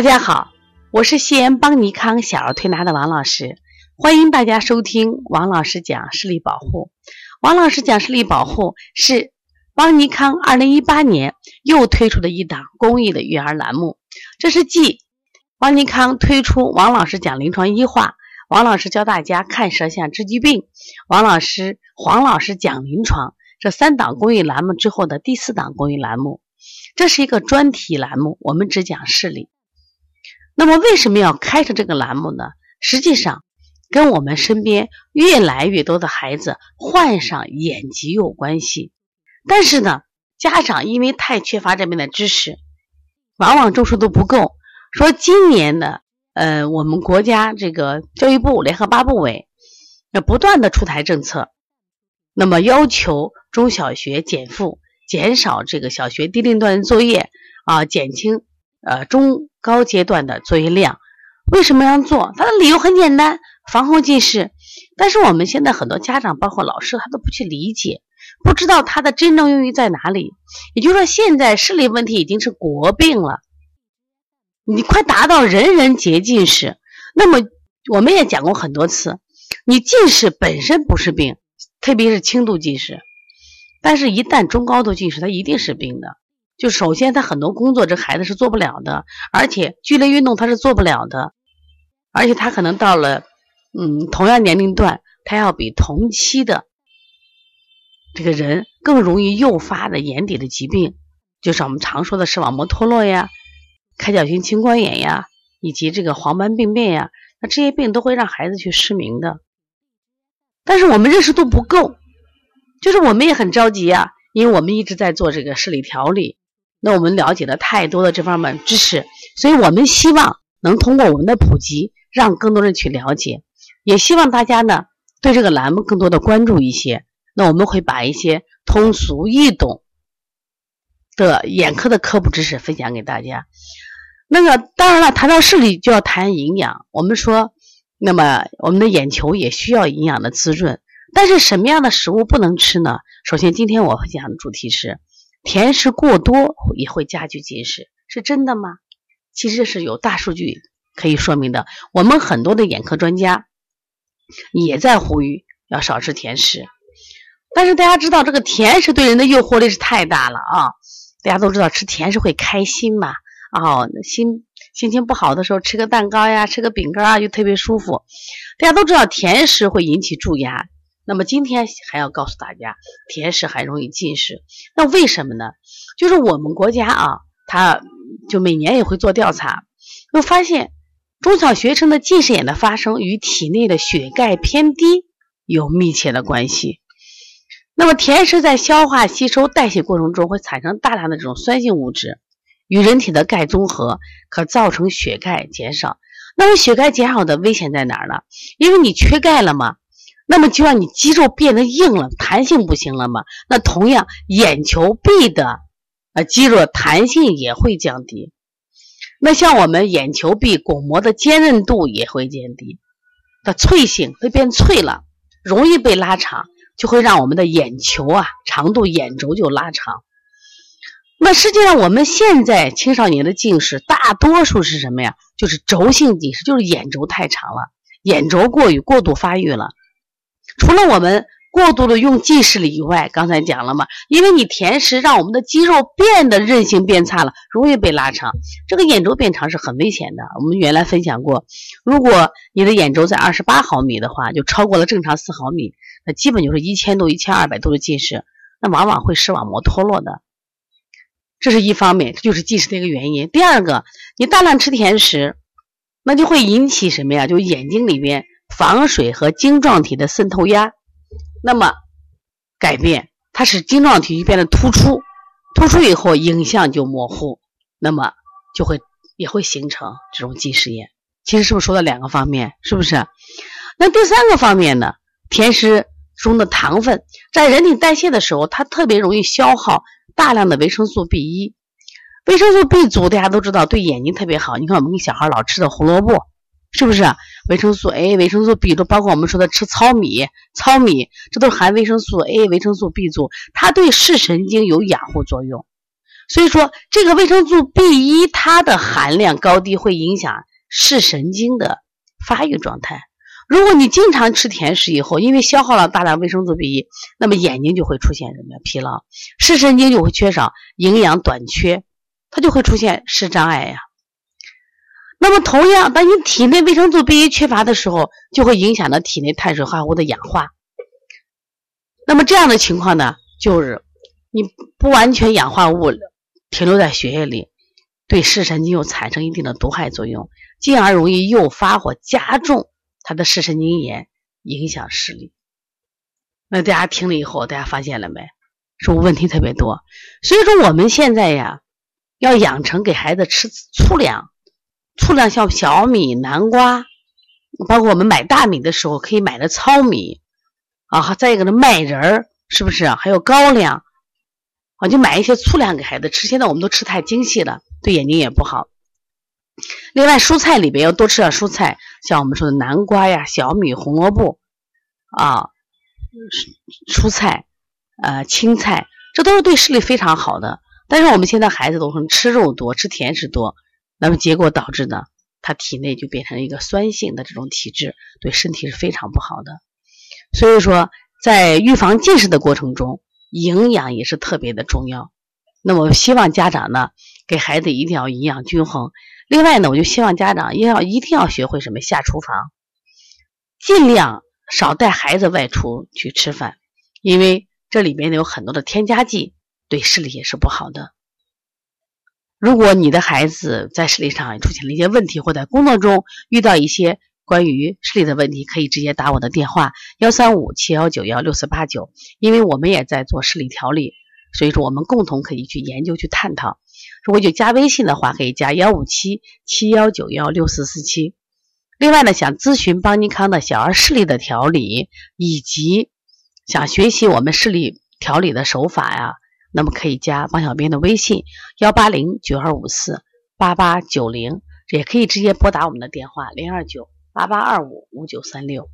大家好，我是西安邦尼康小儿推拿的王老师，欢迎大家收听王老师讲视力保护。王老师讲视力保护是邦尼康二零一八年又推出的一档公益的育儿栏目，这是继邦尼康推出王老师讲临床医话、王老师教大家看舌象治疾病、王老师黄老师讲临床这三档公益栏目之后的第四档公益栏目。这是一个专题栏目，我们只讲视力。那么为什么要开设这个栏目呢？实际上，跟我们身边越来越多的孩子患上眼疾有关系。但是呢，家长因为太缺乏这边的知识，往往重视度不够。说今年的，呃，我们国家这个教育部联合八部委要不断的出台政策，那么要求中小学减负，减少这个小学低龄段作业啊，减轻呃中。高阶段的作业量，为什么要做？它的理由很简单，防控近视。但是我们现在很多家长，包括老师，他都不去理解，不知道它的真正用意在哪里。也就是说，现在视力问题已经是国病了，你快达到人人皆近视。那么我们也讲过很多次，你近视本身不是病，特别是轻度近视，但是一旦中高度近视，它一定是病的。就首先，他很多工作这孩子是做不了的，而且剧烈运动他是做不了的，而且他可能到了嗯同样年龄段，他要比同期的这个人更容易诱发的眼底的疾病，就是我们常说的视网膜脱落呀、开角型青光眼呀，以及这个黄斑病变呀，那这些病都会让孩子去失明的。但是我们认识度不够，就是我们也很着急啊，因为我们一直在做这个视力调理。那我们了解了太多的这方面知识，所以我们希望能通过我们的普及，让更多人去了解，也希望大家呢对这个栏目更多的关注一些。那我们会把一些通俗易懂的眼科的科普知识分享给大家。那个当然了，谈到视力就要谈营养。我们说，那么我们的眼球也需要营养的滋润，但是什么样的食物不能吃呢？首先，今天我分享的主题是。甜食过多也会加剧近视，是真的吗？其实是有大数据可以说明的。我们很多的眼科专家也在呼吁要少吃甜食，但是大家知道这个甜食对人的诱惑力是太大了啊！大家都知道吃甜食会开心嘛？哦，心心情不好的时候吃个蛋糕呀，吃个饼干啊，就特别舒服。大家都知道甜食会引起蛀牙。那么今天还要告诉大家，甜食还容易近视。那为什么呢？就是我们国家啊，它就每年也会做调查，会发现中小学生的近视眼的发生与体内的血钙偏低有密切的关系。那么甜食在消化、吸收、代谢过程中会产生大量的这种酸性物质，与人体的钙综合，可造成血钙减少。那么血钙减少的危险在哪儿呢？因为你缺钙了嘛。那么就让你肌肉变得硬了，弹性不行了嘛？那同样，眼球壁的呃肌肉弹性也会降低。那像我们眼球壁巩膜的坚韧度也会降低，它脆性会变脆了，容易被拉长，就会让我们的眼球啊长度眼轴就拉长。那实际上我们现在青少年的近视大多数是什么呀？就是轴性近视，就是眼轴太长了，眼轴过于过度发育了。除了我们过度的用近视里以外，刚才讲了嘛，因为你甜食让我们的肌肉变得韧性变差了，容易被拉长。这个眼轴变长是很危险的。我们原来分享过，如果你的眼轴在二十八毫米的话，就超过了正常四毫米，那基本就是一千度、一千二百度的近视，那往往会视网膜脱落的。这是一方面，这就是近视的一个原因。第二个，你大量吃甜食，那就会引起什么呀？就眼睛里边。防水和晶状体的渗透压，那么改变，它使晶状体就变得突出，突出以后影像就模糊，那么就会也会形成这种近视眼。其实是不是说了两个方面？是不是？那第三个方面呢？甜食中的糖分在人体代谢的时候，它特别容易消耗大量的维生素 B 一，维生素 B 族大家都知道对眼睛特别好。你看我们给小孩老吃的胡萝卜。是不是维生素 A、维生素 B 都包括我们说的吃糙米，糙米这都含维生素 A、维生素 B 族，它对视神经有养护作用。所以说，这个维生素 B 一它的含量高低会影响视神经的发育状态。如果你经常吃甜食以后，因为消耗了大量维生素 B 一，那么眼睛就会出现什么疲劳，视神经就会缺少，营养短缺，它就会出现视障碍呀。那么同样，当你体内维生素 B 一缺乏的时候，就会影响到体内碳水化合物的氧化。那么这样的情况呢，就是你不完全氧化物停留在血液里，对视神经又产生一定的毒害作用，进而容易诱发或加重。他的视神经炎影响视力，那大家听了以后，大家发现了没？是不问题特别多？所以说我们现在呀，要养成给孩子吃粗粮，粗粮像小米、南瓜，包括我们买大米的时候可以买的糙米啊，再一个呢麦仁儿，是不是？还有高粱啊，就买一些粗粮给孩子吃。现在我们都吃太精细了，对眼睛也不好。另外，蔬菜里边要多吃点蔬菜，像我们说的南瓜呀、小米、红萝卜啊，蔬菜、呃青菜，这都是对视力非常好的。但是我们现在孩子都很吃肉多、吃甜食多，那么结果导致呢，他体内就变成一个酸性的这种体质，对身体是非常不好的。所以说，在预防近视的过程中，营养也是特别的重要。那么，希望家长呢，给孩子一定要营养均衡。另外呢，我就希望家长也要一定要学会什么下厨房，尽量少带孩子外出去吃饭，因为这里边有很多的添加剂，对视力也是不好的。如果你的孩子在视力上出现了一些问题，或在工作中遇到一些关于视力的问题，可以直接打我的电话幺三五七幺九幺六四八九，因为我们也在做视力调理，所以说我们共同可以去研究去探讨。如果就加微信的话，可以加幺五七七幺九幺六四四七。另外呢，想咨询邦尼康的小儿视力的调理，以及想学习我们视力调理的手法呀，那么可以加王小兵的微信幺八零九二五四八八九零，也可以直接拨打我们的电话零二九八八二五五九三六。